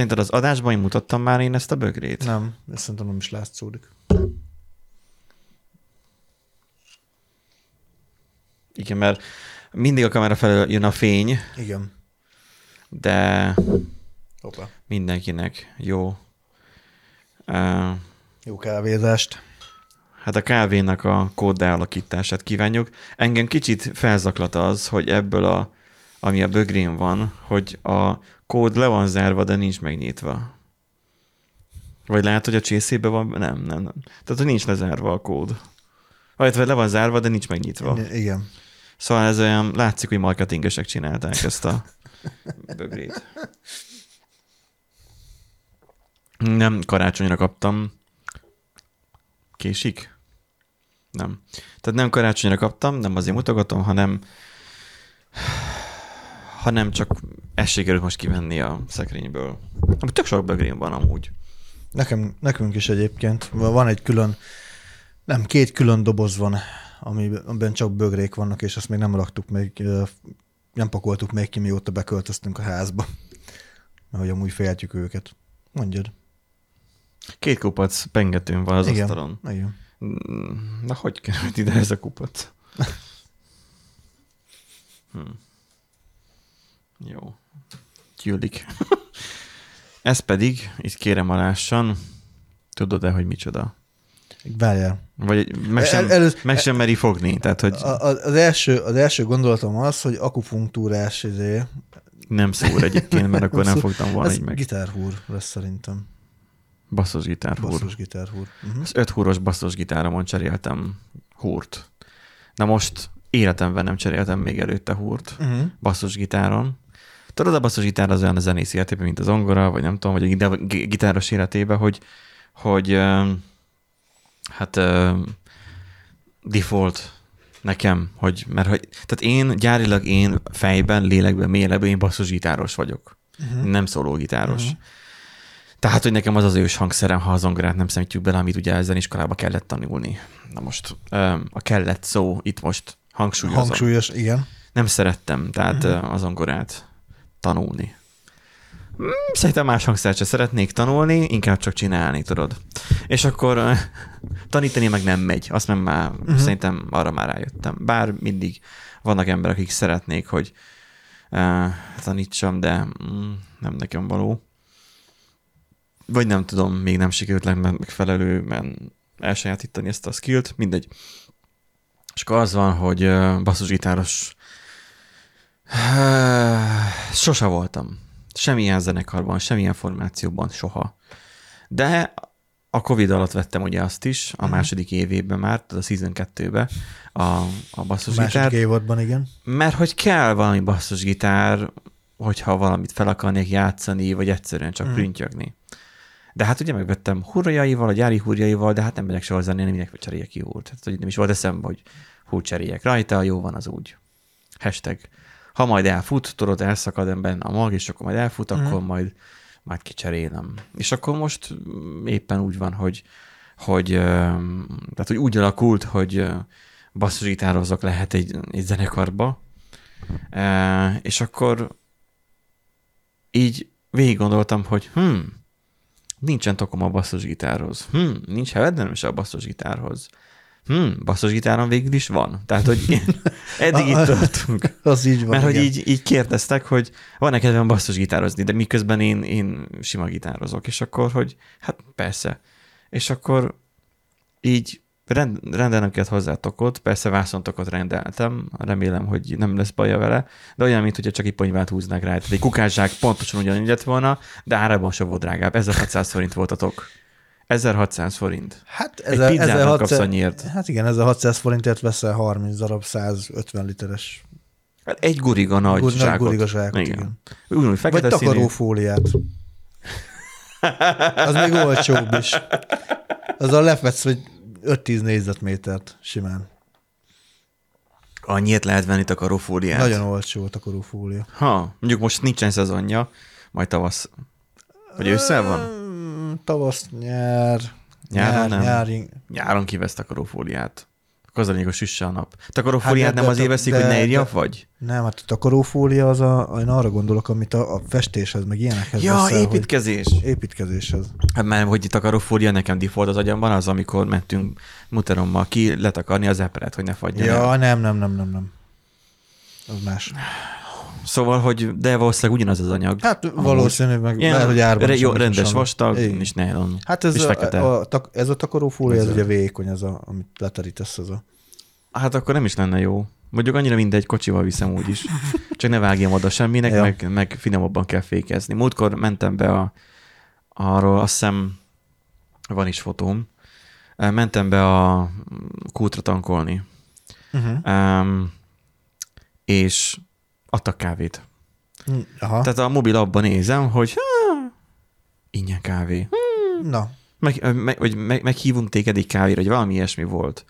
Szerinted az adásban mutattam már én ezt a bögrét? Nem, ezt szerintem nem is látszódik. Igen, mert mindig a kamera felől jön a fény, Igen. de Hoppá. mindenkinek jó. Uh, Jó kávézást. Hát a kávénak a kódbealakítását kívánjuk. Engem kicsit felzaklat az, hogy ebből a, ami a bögrén van, hogy a kód le van zárva, de nincs megnyitva. Vagy lehet, hogy a csészébe van? Nem, nem, nem. Tehát, hogy nincs lezárva a kód. Vagy le van zárva, de nincs megnyitva. Igen. Szóval ez olyan, látszik, hogy marketingesek csinálták ezt a bögrét. Nem karácsonyra kaptam. Késik? Nem. Tehát nem karácsonyra kaptam, nem azért mutogatom, hanem hanem csak ezt sikerült most kivenni a szekrényből. Ami tök sok bögrén van amúgy. Nekem, nekünk is egyébként van egy külön, nem, két külön doboz van, amiben csak bögrék vannak, és azt még nem raktuk még, nem pakoltuk még ki, mióta beköltöztünk a házba. Mert hogy amúgy féltjük őket. Mondjad. Két kupac pengetőn van az Igen. asztalon. Igen. Mm, Na, hogy került ide ez a kupac? Hm. Jó. Gyűlik. ez pedig, itt kérem alássan, tudod-e, hogy micsoda? Várjál. Vagy meg sem, El- elősz- meg sem meri fogni, tehát hogy az, első, az első gondolatom az, hogy akupunktúrás izé, nem szúr egyébként, mert akkor nem szó- fogtam volna ez így meg. gitárhúr lesz szerintem. Basszus gitárhúr. Basszus gitárhúr. Uh-huh. Az öt húros basszus gitáromon cseréltem húrt. Na most életemben nem cseréltem még előtte húrt. Uh-huh. basszus gitáron. Tudod, a basszus gitár az olyan a zenész életében, mint az zongora, vagy nem tudom, vagy a gitáros életében, hogy, hogy hát default nekem, hogy, mert hogy, tehát én gyárilag én fejben, lélekben, mélyelebben én basszus gitáros vagyok. Uh-huh. Nem szóló gitáros. Mhm. Tehát, hogy nekem az az ős hangszerem, ha a zongorát nem számítjuk bele, amit ugye ezen iskolába kellett tanulni. Na most a kellett szó itt most hangsúlyozom. Hangsúlyos, igen. Nem szerettem, tehát uh-huh. a zongorát tanulni. Mm, Szerintem más hangszert sem szeretnék tanulni, inkább csak csinálni, tudod. És akkor tanítani meg nem megy, azt nem már, uh-huh. szerintem arra már rájöttem. Bár mindig vannak emberek, akik szeretnék, hogy uh, tanítsam, de mm, nem nekem való. Vagy nem tudom, még nem sikerült meg- megfelelően elsajátítani ezt a skillt, mindegy. És akkor az van, hogy basszusgitáros Sose voltam. Semmilyen zenekarban, semmilyen formációban, soha. De a Covid alatt vettem ugye azt is, a Mhm. második évében már, a Season 2-be a, a A basszusgitár, második évadban, igen. mert hogy kell valami basszusgitár, hogyha valamit fel akarnék játszani, vagy egyszerűen csak mm. prüntjögni. De hát ugye megvettem hurjaival, a gyári hurjaival, de hát nem megyek soha zenélni, minek cseréljek ki húrt. Tehát, hogy nem is volt eszembe, hogy húrt cseréljek rajta, jó van az úgy. Hashtag. Ha majd elfut, tudod, elszakad ebben a mag, és akkor majd elfut, mm. akkor majd, majd kicserélem. És akkor most éppen úgy van, hogy, hogy, tehát, hogy úgy alakult, hogy basszusgitározok lehet egy, egy zenekarba, és akkor így végig gondoltam, hogy hm, nincsen tokom a basszusgitárhoz. Hm, nincs hevednem is a basszusgitárhoz. Hm, basszusgitáron végül is van. Tehát, hogy eddig itt tartunk. Az így van. Mert hogy igen. így, így kérdeztek, hogy van-e kedvem basszusgitározni, de miközben én, én sima gitározok, és akkor, hogy hát persze. És akkor így rend, rendelnem kellett hozzá tokot, persze vászontokot rendeltem, remélem, hogy nem lesz baja vele, de olyan, mint hogyha csak egy ponyvát húznák rá. Tehát egy kukászsák pontosan ugyanúgy lett volna, de árában sem volt drágább. 1600 forint volt a tok. 1600 forint. Hát Egy pizzát nem kapsz annyiért. Hát igen, 1600 forintért veszel 30 darab 150 literes Hát egy guriga nagy gur- zsákot. gurigazsákot, Igen. igen. Ugyanúgy Vagy fekete színű. takarófóliát. Az még olcsóbb is. Azzal lefetsz, hogy 5-10 négyzetmétert simán. Annyit lehet venni takarófóliát. Nagyon olcsó a takarófólia. Ha, mondjuk most nincsen szezonja, majd tavasz. Vagy ősszel van? Mm, Tavasz, nyár, Nyáron nyár, nem. nyári, Nyáron kivesz takarófóliát. Az a lényeg, hogy süsse a nap. Takarófóliát Hát nem de- azért veszik, de- hogy ne írja, de- vagy? Nem, hát a takarófólia az a, én arra gondolok, amit a, a festéshez, meg ilyenekhez Ja, veszel, építkezés. hogy építkezéshez. Hát mert hogy takarófólia nekem default az agyamban az, amikor mentünk muterommal ki letakarni az eperet, hogy ne fagyjon el. Ja, nem, nem, nem, nem, nem. Az más. Szóval, hogy de valószínűleg ugyanaz az anyag. Hát valószínű, meg Ilyen lehet, hogy árban re- is jó, rendes is vastag, Igen. és nylon. Hát ez és a, fekete. a, a, ez a takarófólia, ez, Ez a- ugye vékony, ez a, amit leterítesz, az a... Hát akkor nem is lenne jó. Mondjuk annyira mindegy, kocsival viszem úgyis. Csak ne vágjam oda semminek, Ja. meg, meg finomabban kell fékezni. Múltkor mentem be a, arról, azt hiszem van is fotóm, mentem be a kútra tankolni, Uh-huh. um, és adtak kávét. Aha. Tehát a mobil abban nézem, hogy há, ingyen kávé. Na, Meg, meg, hogy meg, meghívunk téged egy kávéra, vagy valami ilyesmi volt.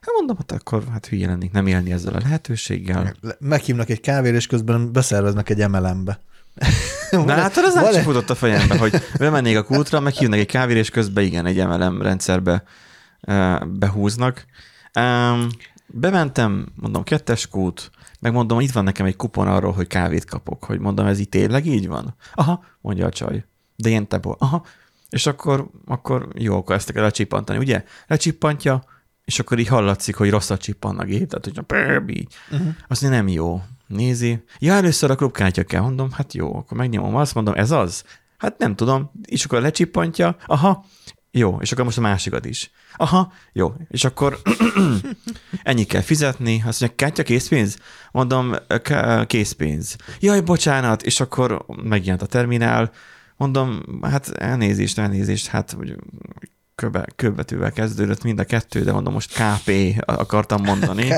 Hát mondom, hát akkor hát hülye lennék nem élni ezzel a lehetőséggel. le- meghívnak egy kávéra, és közben beszerveznek egy MLM-be. Na hát az nem futott a fejembe, hogy bemennék a kútra, meghívnak egy kávéra, és közben igen, egy MLM rendszerbe behúznak. Um, bementem, mondom, kettes kút, megmondom, itt van nekem egy kupon arról, hogy kávét kapok, hogy mondom, ez itt tényleg így van? Aha, mondja a csaj. De ilyen tebol. Aha. És akkor, akkor jó, akkor ezt kell lecsippantani, ugye? Lecsippantja, és akkor így hallatszik, hogy rosszat csippan a gép, tehát hogy pörb, így. Uh-huh. Azt mondja, nem jó. Nézi. Ja, először a klubkártya kell, mondom, hát jó, akkor megnyomom azt, mondom, ez az? Hát nem tudom, és akkor lecsippantja, aha, jó, és akkor most a másikat is. Aha, jó, és akkor ennyi kell fizetni, azt mondja, kártya készpénz? Mondom, "K- készpénz. Jaj, bocsánat, és akkor megjelent a terminál, mondom, hát elnézést, elnézést, hát köbe, köbbetűvel kezdődött mind a kettő, de mondom, most KP akartam mondani.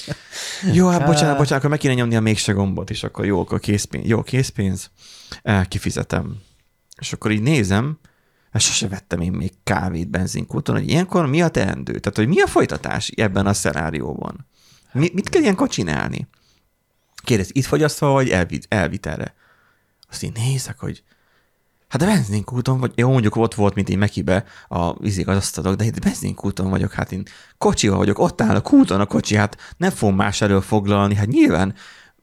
Jó, hát bocsánat, bocsánat, akkor meg kéne nyomni a mégse gombot, és akkor jó, akkor készpénz. Jó, készpénz, Eh, kifizetem. És akkor így nézem, hát sose vettem én még kávét benzinkúton, hogy ilyenkor mi a teendő? Tehát, hogy mi a folytatás ebben a szenárióban? Mi, mit kell ilyenkor csinálni? Kérdez, itt fogyasztva, vagy elvit, elvitelre? Azt így nézek, hogy hát a benzinkúton vagy, jó, mondjuk ott volt, mint én Mekibe a vízig az asztalok, de itt benzinkúton vagyok, hát én kocsival vagyok, ott áll a kúton a kocsi, hát nem fogom más elől foglalni, hát nyilván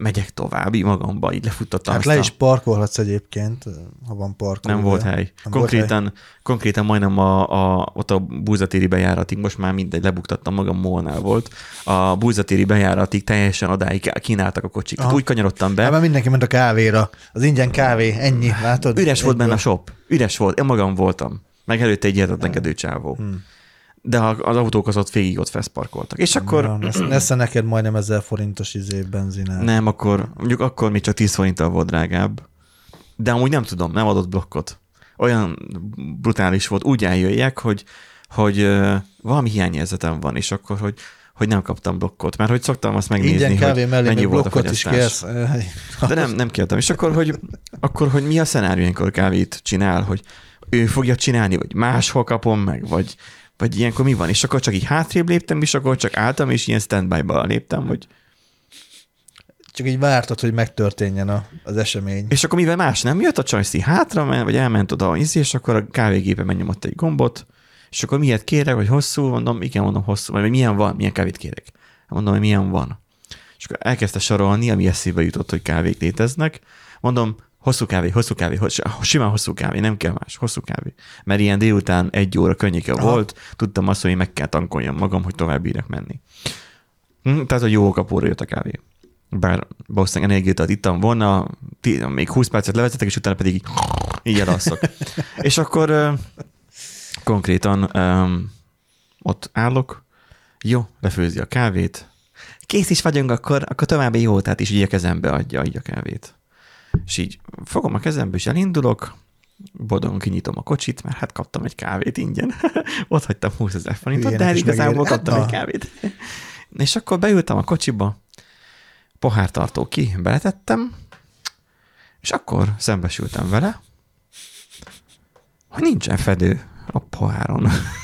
megyek tovább, így magamba, így lefutottam. hát le is parkolhatsz egyébként, ha van parkoló. nem volt hely. Nem volt konkrétan, konkrétan majdnem a, a, ott a búzatéri bejáratig, most már mindegy, lebuktattam magam, Molnál volt. A búzatéri bejáratig teljesen odáig kínáltak a kocsik. Tehát Aha. úgy kanyarodtam be, Hát mert mindenki ment a kávéra. Az ingyen kávé, ennyi, látod? Üres volt Egyből. benne a shop. Üres volt. Én magam voltam. Meg előtte egy hihetetlenkedő csávó. Hmm. De az autók az ott végig ott feszparkoltak. És akkor Ja, lesz, lesz neked majdnem 1000 forintos izé benzinál. nem, akkor mondjuk akkor még csak 10 forinttal volt drágább. De amúgy nem tudom, nem adott blokkot. Olyan brutális volt, úgy eljöjjek, hogy, hogy ö, valami hiányérzetem van, és akkor, hogy, hogy nem kaptam blokkot, mert hogy szoktam azt megnézni, Ingyen kávé hogy mellé mennyi volt a blokkot is fogyasztás. kérsz. De nem, nem kértem. És akkor, hogy, akkor, hogy mi a szenárió, amikor kávét csinál, hogy ő fogja csinálni, vagy máshol kapom meg, vagy, vagy ilyenkor mi van? És akkor csak így hátrébb léptem, és akkor csak álltam, és ilyen standby-ba léptem, hogy Csak így vártad, hogy megtörténjen a, az esemény. és akkor mivel más nem jött, a csajszi hátra ment, vagy elment oda, izé, és akkor a kávégépe megnyomott egy gombot, és akkor miért kérek, vagy hosszú, mondom, igen, mondom hosszú, vagy milyen van, milyen kávét kérek. Mondom, hogy milyen van. És akkor elkezdte sorolni, ami eszébe jutott, hogy kávék léteznek. Mondom, hosszú kávé, hosszú kávé, hosszú, simán hosszú kávé, nem kell más, hosszú kávé. Mert ilyen délután egy óra környéke Aha. volt, tudtam azt, hogy meg kell tankoljam magam, hogy tovább bírjak menni. Hm, tehát, hogy jó kapóra jött a kávé. Bár valószínűleg energiát ittam volna, még 20 percet levezetek, és utána pedig így, így és akkor konkrétan ott állok, jó, lefőzi a kávét, kész is vagyunk, akkor, akkor további jó, tehát is így a kezembe adja így a kávét. És így fogom a kezembe, és elindulok, boldogan kinyitom a kocsit, mert hát kaptam egy kávét ingyen. Ott hagytam 20 ezer forintot, de hát is igazából. Hát kaptam na. egy kávét. És akkor beültem a kocsiba, pohártartó ki, beletettem, és akkor szembesültem vele, hogy nincsen fedő a poháron.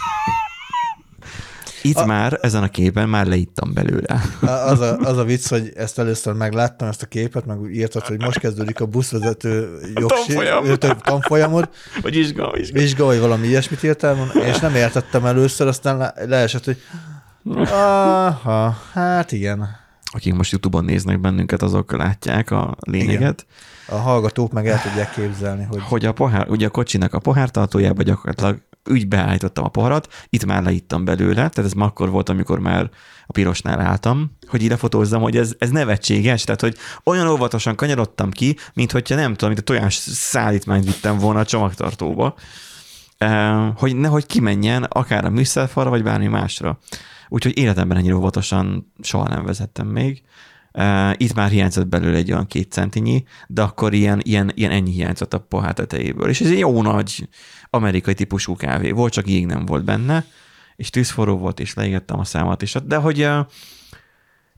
Itt A- már, ezen a képen már leittam belőle. Az a, az a vicc, hogy ezt először megláttam, ezt a képet, meg úgy írtad, hogy most kezdődik a buszvezető jogsi, tanfolyamod, Vagy vizsga, vizsga. vizsga, vagy valami ilyesmit írtál és nem értettem először, aztán le- leesett, hogy Aha, hát igen. Akik most YouTube-on néznek bennünket, azok látják a lényeget. A hallgatók meg el tudják képzelni, hogy... Hogy a pohár, ugye a kocsinak a pohártartójába gyakorlatilag úgy beállítottam a poharat, itt már leittam belőle, tehát ez már akkor volt, amikor már a pirosnál álltam, hogy ide fotózzam, hogy ez, ez nevetséges, tehát hogy olyan óvatosan kanyarodtam ki, mint hogyha nem tudom, mint a tojás szállítmányt vittem volna a csomagtartóba, hogy nehogy kimenjen akár a műszerfalra, vagy bármi másra. Úgyhogy életemben ennyire óvatosan soha nem vezettem még. Uh, itt már hiányzott belőle egy olyan két centinyi, de akkor ilyen, ilyen, ilyen ennyi hiányzott a pohár tetejéből. És ez egy jó nagy amerikai típusú kávé volt, csak így nem volt benne, és tűzforró volt, és leégettem a számat is. De hogy uh,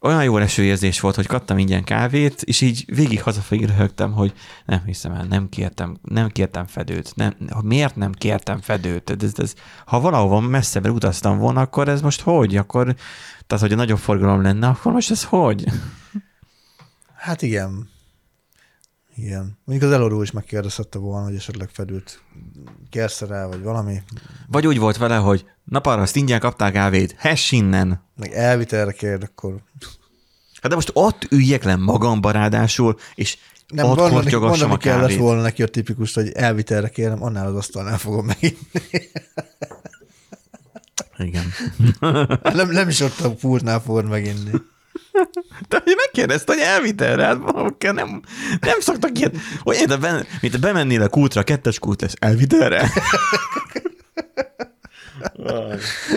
olyan jó esőérzés volt, hogy kaptam ingyen kávét, és így végig hazafelé röhögtem, hogy nem hiszem el, nem kértem, nem kértem fedőt. Nem, miért nem kértem fedőt? Ez, ez, ha valahova messzebbre utaztam volna, akkor ez most hogy? Akkor, tehát, hogy a nagyobb forgalom lenne, akkor most ez hogy? Hát igen. Igen. Mondjuk az elorú is megkérdezhette volna, hogy esetleg fedőt kérsz rá, vagy valami. Vagy úgy volt vele, hogy na paraszt, ingyen kaptál kávét, hess innen. Meg elvitelre kérd, akkor... Hát de most ott üljek le magamba ráadásul, és nem, ott mondani, mondani a kellett kávét. volna neki a tipikus, hogy elvitelre kérem, annál az asztalnál fogom meginni. Igen. nem, nem is ott a pultnál fogod meginni. De hogy megkérdezte, hogy elvitelre, hát nem, nem szoktak ilyet. Olyan, mint, ben, mint bemennél a kútra, a kettes kút lesz, elvitelre.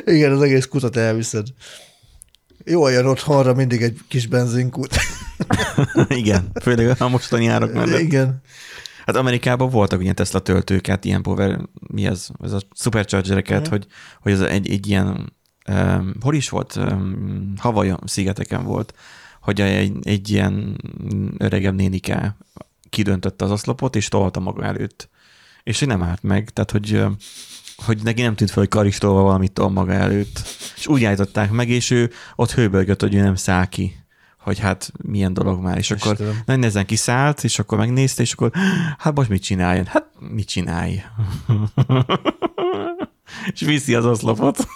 Igen, az egész kutat elviszed. Jó, olyan otthonra mindig egy kis benzinkút. Igen, főleg a mostani árak mellett. Igen. Hát Amerikában voltak ilyen Tesla töltőket, ilyen power, mi ez, ez a superchargereket, Mhm. hogy, hogy ez egy, egy ilyen, um, hol is volt, um, Hawaii szigeteken volt, hogy egy, egy ilyen öregebb nénike kidöntötte az oszlopot, és tolta maga előtt. És hogy nem állt meg, tehát hogy, hogy neki nem tűnt fel, hogy karistolva valamit tol maga előtt. És úgy állították meg, és ő ott hőbölgött, hogy ő nem száll ki hogy hát milyen dolog már, és akkor Istenem. nagyon nehezen kiszállt, és akkor megnézte, és akkor hát most mit csináljon? Hát mit csinálj? és viszi az oszlopot.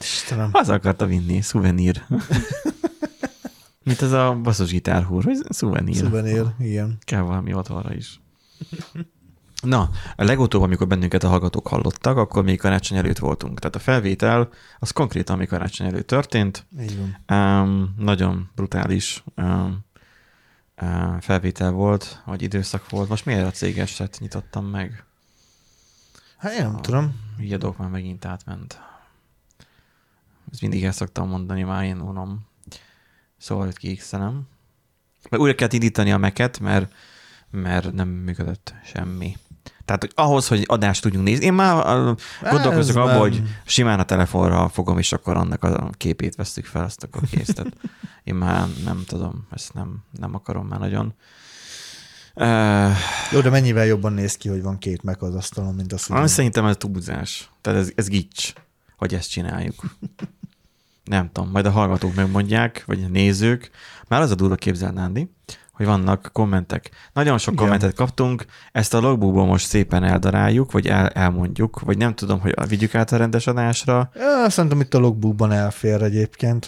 Istenem. Az akarta vinni, szuvenír. Mint ez a basszusgitárhúr, hogy szuvenír. Szuvenír, igen. Kell valami otthonra is. Na, a legutóbb, amikor bennünket a hallgatók hallottak, akkor még karácsony előtt voltunk. Tehát a felvétel az konkrétan még karácsony előtt történt. Így van. Um, nagyon brutális um, um, felvétel volt, vagy időszak volt. Most miért a cégeset nyitottam meg? Hát én nem tudom. Így a már megint átment. Ezt mindig el szoktam mondani, már én unom. Szóval hogy kiixelem. Újra kell indítani a meket, mert, mert nem működött semmi. Tehát hogy ahhoz, hogy adást tudjunk nézni, én már gondolkozok abban, nem- hogy simán a telefonra fogom, és akkor annak a képét vesztük fel, azt akkor kész. Tehát én már nem tudom, ezt nem, nem akarom már nagyon. Uh, Jó, de mennyivel jobban néz ki, hogy van két meg az asztalon, mint az, hogy szerintem ez túlzás. Tehát ez, ez gics, hogy ezt csináljuk. Nem tudom, majd a hallgatók megmondják, vagy a nézők. Már az a durva képzel, Nándi, hogy vannak kommentek. Nagyon sok Igen. kommentet kaptunk, ezt a logbookból most szépen eldaráljuk, vagy el, elmondjuk, vagy nem tudom, hogy vigyük át a rendes adásra, Ja, szerintem itt a logbookban elfér egyébként.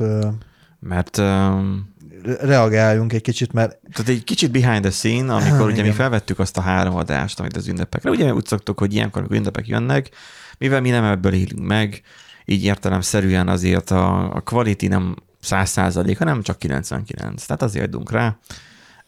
Mert um, re- Reagáljunk egy kicsit, mert tehát egy kicsit behind the scene, amikor ugye mi felvettük azt a három adást, amit az ünnepekre. Ugye úgy szoktuk, hogy ilyenkor, amikor ünnepek jönnek, mivel mi nem ebből élünk meg, így értelemszerűen azért a, a quality nem 100 százalék, hanem csak 99. Tehát azért adunk rá,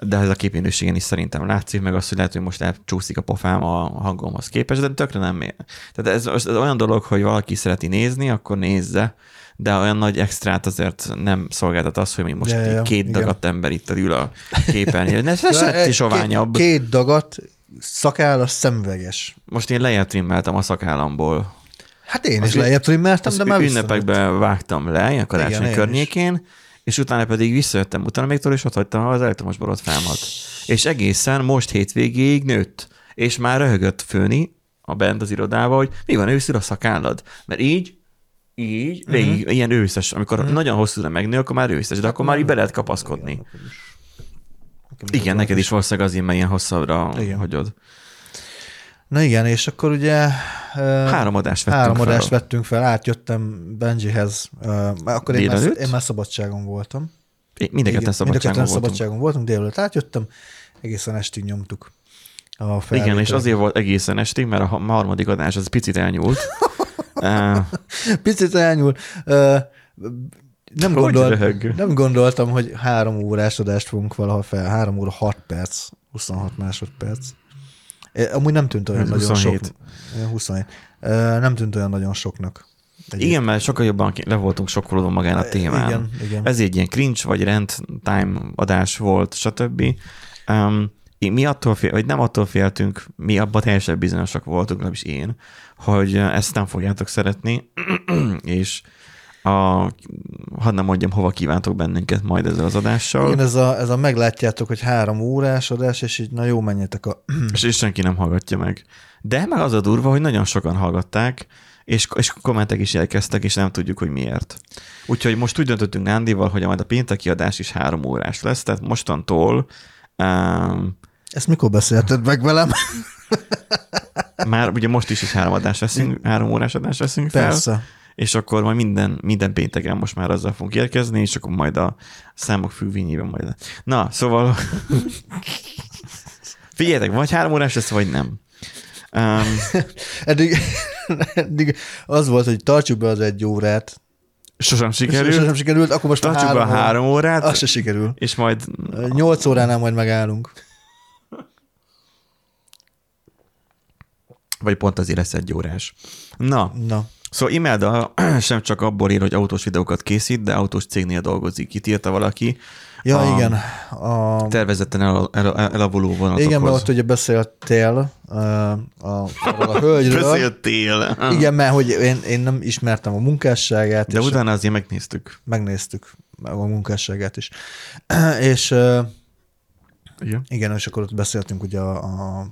de ez a képminőségen is szerintem látszik, meg az, hogy lehet, hogy most elcsúszik a pofám a hangomhoz képest, de tökre nem ér. Tehát ez, ez olyan dolog, hogy valaki szereti nézni, akkor nézze, de olyan nagy extrát azért nem szolgáltat az, hogy mi most Ja, ja, két igen. dagadt ember itt ül a képernyőn. Ez se is soványabb. Két, két dagat szakáll a szemüveges. Most én lejjebb trimmeltem a szakállamból. Hát én Az is lejjebb trimmeltem, de már ünnepekben vágtam le, ilyen karácsony Igen, környékén, és utána pedig visszajöttem utána még és ott hagytam az elektromos borotfámat. És egészen most hétvégéig nőtt. És már röhögött főni a bent az irodával, hogy mi van, őszül a szakállad. Mert így, így, végig, ilyen őszes, amikor nagyon hosszúra megnő, akkor már őszes, de akkor már így be lehet kapaszkodni. Igen, neked is valószínűleg azért, mert ilyen hosszabbra Igen. hagyod. Na igen, és akkor ugye Három adást vettünk Három fel. adást vettünk fel, átjöttem Benjihez, akkor én már, én már szabadságon voltam. Mind mind a szabadságon ketten voltunk. szabadságon voltunk, délelőtt átjöttem, egészen estig nyomtuk a Igen, felvételt. és azért volt egészen estig, mert a ha- harmadik adás az picit elnyúlt. Picit elnyúl. Ö, Nem, gondolt, nem gondoltam, hogy három órás adást fogunk valaha fel. Három óra, hat perc, 26 másodperc. Amúgy nem tűnt olyan Ez nagyon 27. sok. Ö, 27. Ö, Nem tűnt olyan nagyon soknak. igen, mert sokkal jobban le voltunk sokkolódva magán a témán. Igen, igen. Ez egy ilyen cringe, vagy rent time adás volt, stb. Um, mi attól fél, vagy nem attól féltünk, mi abban teljesen bizonyosak voltunk, legalábbis én, hogy ezt nem fogjátok szeretni, és a, hadd nem mondjam, hova kívántok bennünket majd ezzel az adással, Igen, ez a, ez a meglátjátok, hogy három órás adás, és így na jó, menjetek a... és, és senki nem hallgatja meg. De meg az a durva, hogy nagyon sokan hallgatták, és, és kommentek is elkezdtek, és nem tudjuk, hogy miért. Úgyhogy most úgy döntöttünk Nándival, hogy majd a pénteki adás is három órás lesz, tehát mostantól um, Ezt mikor beszélted meg velem? már ugye most is is három adás leszünk, három órás adás leszünk fel, Persze. És akkor majd minden, minden pénteken most már azzal fogunk érkezni, és akkor majd a számok függvényében majd. Na, szóval figyeljetek, vagy három órás lesz, vagy nem. Um, Eddig, eddig az volt, hogy tartsuk be az egy órát, sosem sikerült. sosem sikerült, akkor most Tartsuk be a három, három órát, Az se sikerül. és majd Nyolc óránál majd megállunk. vagy pont azért lesz egy órás. Na, Na, szóval Imelda sem csak abból ír, hogy autós videókat készít, de autós cégnél dolgozik. Itt írta valaki. ja A- igen. A, Tervezetten el, el, elavuló vonatokhoz. igen, mert ott ugye beszéltél a, arról a hölgyről. Beszéltél. Igen, mert hogy én, én nem ismertem a munkásságát, De utána azért megnéztük. megnéztük a munkásságát is. és Igen. igen, és akkor ott beszéltünk ugye a, a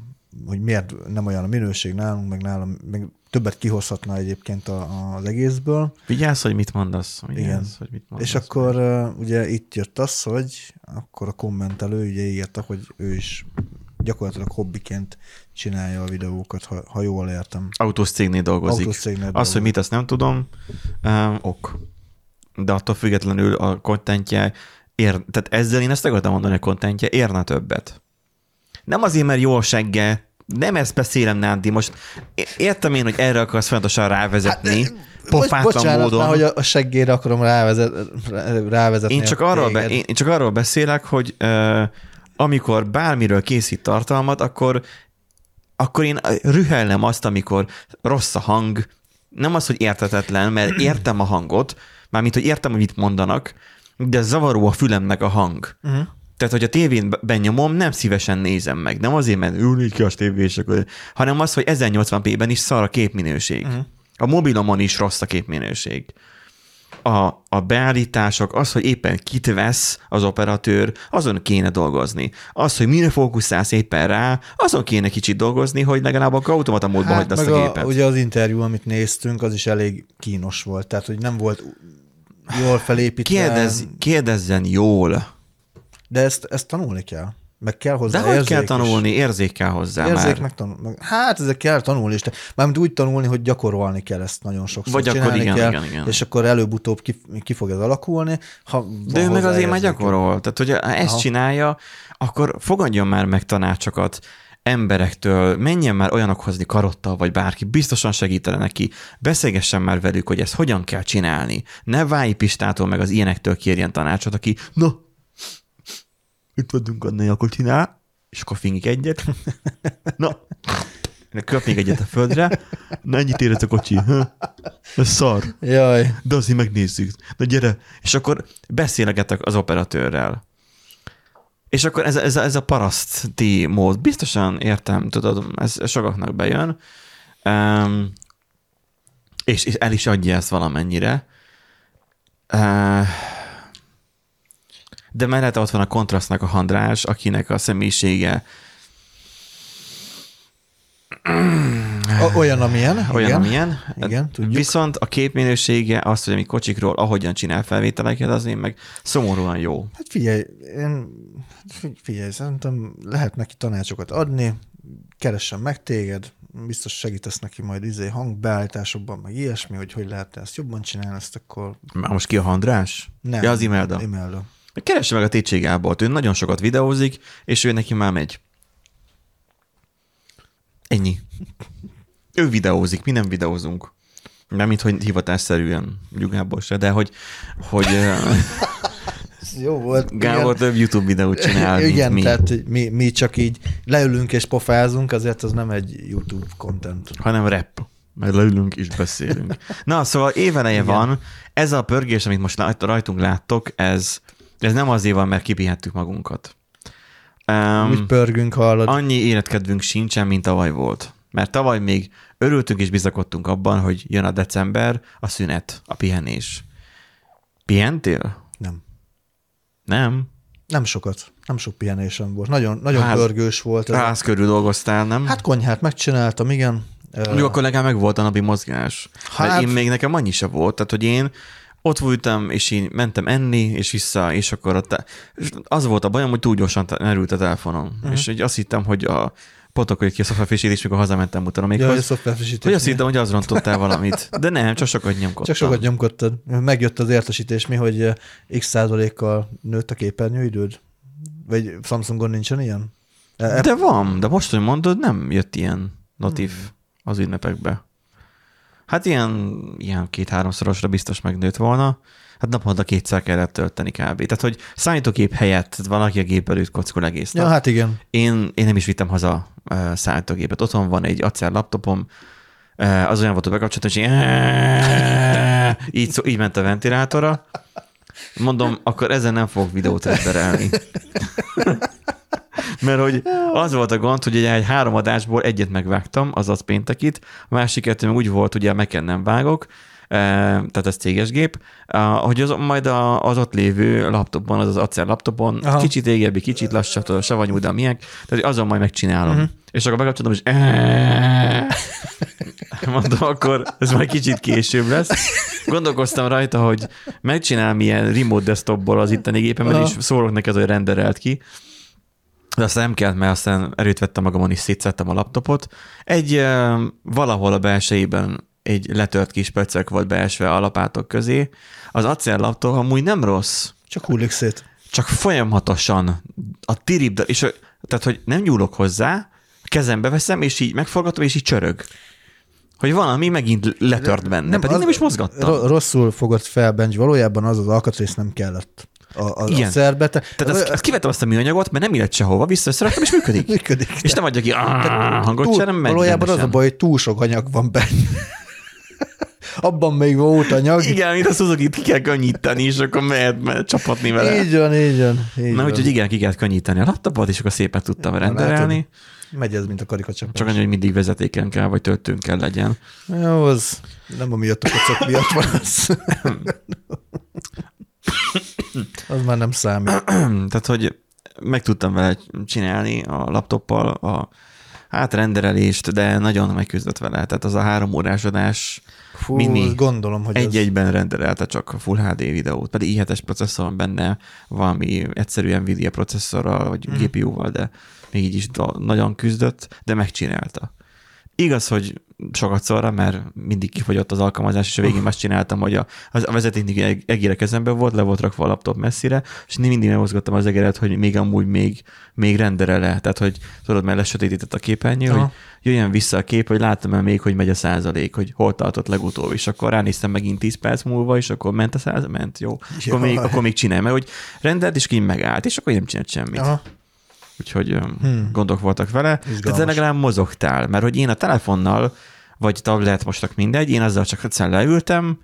hogy miért nem olyan a minőség nálunk, meg nálam, meg többet kihozhatna egyébként a, az egészből. Vigyázz, hogy mit mondasz. Vigyázz, Igen. hogy mit mondasz. És akkor ugye itt jött az, hogy akkor a kommentelő ugye írta, hogy ő is gyakorlatilag hobbiként csinálja a videókat, ha, ha jól értem. Autós cégnél dolgozik. Autós cégnél Azt, dolgozik. hogy mit, azt nem tudom. Um, ok. De attól függetlenül a kontentje ér, tehát ezzel én ezt akartam mondani, a kontentje érne többet. Nem azért, mert jó a segge, nem ezt beszélem, Nándi, most értem én, hogy erre akarsz folyamatosan rávezetni, hát, pofátlan Bocsánat, módon. Már, hogy a, seggére akarom rávezet, rávezetni. Én csak, arról be, én csak arról beszélek, hogy uh, amikor bármiről készít tartalmat, akkor, akkor én rühellem azt, amikor rossz a hang, nem az, hogy értetetlen, mert értem a hangot, mármint, hogy értem, hogy mit mondanak, de zavaró a fülemnek a hang. Uh-huh. Tehát, hogy a tévén benyomom, nem szívesen nézem meg. Nem azért, mert ülnék ki a tévé, és akkor, hanem az, hogy 1080p-ben is szar a képminőség. Uh-huh. A mobilomon is rossz a képminőség. A, a beállítások, az, hogy éppen kit vesz az operatőr, azon kéne dolgozni. Az, hogy mire fókuszálsz éppen rá, azon kéne kicsit dolgozni, hogy legalább akkor automata módban hagyd azt Hát a a, gépet. ugye az interjú, amit néztünk, az is elég kínos volt. Tehát, hogy nem volt jól felépítve. Kérdezz, kérdezzen jól. De ezt, ezt tanulni kell. Meg kell hozzá De hogy kell is. tanulni, érzék kell hozzá Érzék már. meg, tanul, Hát ezek kell tanulni is. Mármint úgy tanulni, hogy gyakorolni kell ezt nagyon sokszor. Vagy akkor igen, kell, igen, igen. És akkor előbb-utóbb ki, ki fog ez alakulni. Ha De ő meg azért már gyakorol. Tehát, hogy ha ezt Aha. csinálja, akkor fogadjon már meg tanácsokat emberektől, menjen már olyanokhoz karottal, vagy bárki, biztosan segítene neki, beszélgessen már velük, hogy ezt hogyan kell csinálni. Ne Vályi Pistától meg az ilyenektől kérjen tanácsot, aki, na, itt vagyunk, annál, akkor csinál, és akkor fingik egyet. Na, köpnék egyet a földre, na ennyit érett a kocsi. Ha? Ez szar. Jaj, De azért megnézzük. Na gyere. És akkor beszélgetek az operatőrrel. És akkor ez, a- ez, a- ez a paraszti mód. Biztosan értem, tudod, ez sokaknak bejön. Um, és, és el is adja ezt valamennyire. Uh, de mellette ott van a kontrasztnak a Handrás, akinek a személyisége olyan, amilyen. olyan, igen. amilyen. Igen, tudjuk. Viszont a képminősége, azt, hogy ami kocsikról, ahogyan csinál felvételeket, az én meg szomorúan jó. Hát figyelj, én, figy- figyelj, szerintem lehet neki tanácsokat adni, keressen meg téged, biztos segítesz neki majd izé hangbeállításokban, meg ilyesmi, hogy hogy lehet ezt jobban csinálni, ezt akkor Már most ki a András? nem. Ja, az Imelda. Imelda. Keresse meg a TC Gábort, ő nagyon sokat videózik, és ő neki már megy. Ennyi. Ő videózik, mi nem videózunk. Nem, mint hogy hivatásszerűen Gábor se, de hogy, hogy jó volt. Gábor több YouTube videót csinál, Igen, mi. tehát mi, mi csak így leülünk és pofázunk, azért az nem egy YouTube content. hanem rap. Meg leülünk és beszélünk. Na, szóval éveleje van, ez a pörgés, amit most rajt- rajtunk láttok, ez, ez nem azért van, mert kipihettük magunkat. Um, Úgy pörgünk, hallod. annyi életkedvünk sincsen, mint tavaly volt. Mert tavaly még örültünk és bizakodtunk abban, hogy jön a december, a szünet, a pihenés. Pihentél? Nem. Nem. Nem sokat. Nem sok pihenésem volt. Nagyon, nagyon Ház- pörgős volt. Ez. Ház körül dolgoztál, nem? Hát konyhát megcsináltam, igen. Jó, akkor legalább meg volt a napi mozgás. Hát, Hát- én még nekem annyi se volt, tehát hogy én ott voltam, és én mentem enni, és vissza, és akkor ott, és az volt a bajom, hogy túl gyorsan merült a telefonom. Uh-huh. És hogy azt hittem, hogy a potokoljuk ki a szoftverfrissítés, mikor hazamentem utána még, Ja, hogy, a hogy azt hittem, hogy az rontottál valamit. De nem, csak sokat nyomkodtam. Csak sokat nyomkodtad. Megjött az értesítés mi, hogy eh, x százalékkal nőtt a képernyőidőd? Vagy Samsungon nincsen ilyen? E- De van, de most, hogy mondod, nem jött ilyen notív Hmm. az ünnepekbe. Hát ilyen, ilyen két-háromszorosra biztos megnőtt volna. Hát naponta kétszer kellett tölteni kb. Tehát, hogy számítógép helyett valaki a gép előtt kockol egész Ja, nap. hát igen. Én, én nem is vittem haza uh, számítógépet. Otthon van egy acer laptopom, uh, az olyan volt, hogy bekapcsoltam, és így, így, ment a ventilátora. Mondom, akkor ezen nem fogok videót renderelni. Mert hogy az volt a gond, hogy egy három adásból egyet megvágtam, azaz péntekit, a másik kettő meg úgy volt, ugye meken nem vágok, eh, tehát ez céges gép, hogy az, majd a, az ott lévő laptopon, az az acer laptopon, Aha. Kicsit régebbi, kicsit lassabb, savanyú, de miek, tehát azon majd megcsinálom. Uh-huh. És akkor bekapcsolom, és mondom, akkor ez majd kicsit később lesz. Gondolkoztam rajta, hogy megcsinálom ilyen remote desktopból az itteni gépemet, és szólok neki, hogy renderelt ki. De aztán nem kellett, mert aztán erőt vettem magamon, és szétszettem a laptopot. Egy uh, valahol a belsejében egy letört kis pöcök volt beesve a lapátok közé. Az acél laptop amúgy nem rossz, Csak hullik szét. csak folyamatosan a tirib, és a- tehát, hogy nem nyúlok hozzá, kezembe veszem, és így megforgatom, és így csörög. Hogy valami megint letört benne, nem, pedig az- nem is mozgattam. ro- Rosszul fogott fel, Bencs. Valójában az az alkatrész nem kellett a, a, a Igen. szerbe. Te, Tehát azt, azt kivettem azt a műanyagot, mert nem illett sehova, visszaszerettem, és működik. működik. És nem adja ki "Áh", hangot túl, sem, nem megy valójában az a baj, hogy túl sok anyag van benne. Abban még volt anyag. Igen, mint a suzuki ki kell könnyíteni, és akkor mehet, mehet csapatni vele. Így van, így van. Így Na, van. úgyhogy igen, ki kellett könnyíteni a laptopot, és akkor szépen tudtam rendelni. Megy ez, mint a karikacsapás. Csak annyi, hogy mindig vezetéken kell, vagy töltőn kell legyen. Jó, az nem amiatt a kocok miatt van az. az már nem számít. Tehát, hogy meg tudtam vele csinálni a laptoppal a hát renderelést, de nagyon megküzdött vele. Tehát az a három órás adás Fú, Mini. gondolom, hogy egy-egyben renderelte csak a Full HD videót, pedig i7-es processzor van benne, valami egyszerű Nvidia processzorral, vagy mm. GPU-val, de még így is nagyon küzdött, de megcsinálta. Igaz, hogy sokat szorra, mert mindig kifogyott az alkalmazás, és a végén azt csináltam, hogy a, a vezetéknek eg- egére kezemben volt, le volt rakva a laptop messzire, és mindig megmozgattam az egeret, hogy még amúgy még, még renderele. Tehát, hogy tudod, mert lesötétített a képernyő, Aha. hogy jöjjön vissza a kép, hogy láttam el még, hogy megy a százalék, hogy hol tartott legutóbb, és akkor ránéztem megint 10 perc múlva, és akkor ment a százalék, ment, jó. Akkor még, akkor még csinálj, mert hogy rendelt, és így megállt, és akkor nem csinált semmit. Aha. Úgyhogy Hmm. hmm. gondok voltak vele. Tehát Izgalmas. legalább mozogtál, mert hogy én a telefonnal, vagy tablet, most csak mindegy, én azzal csak egyszer leültem,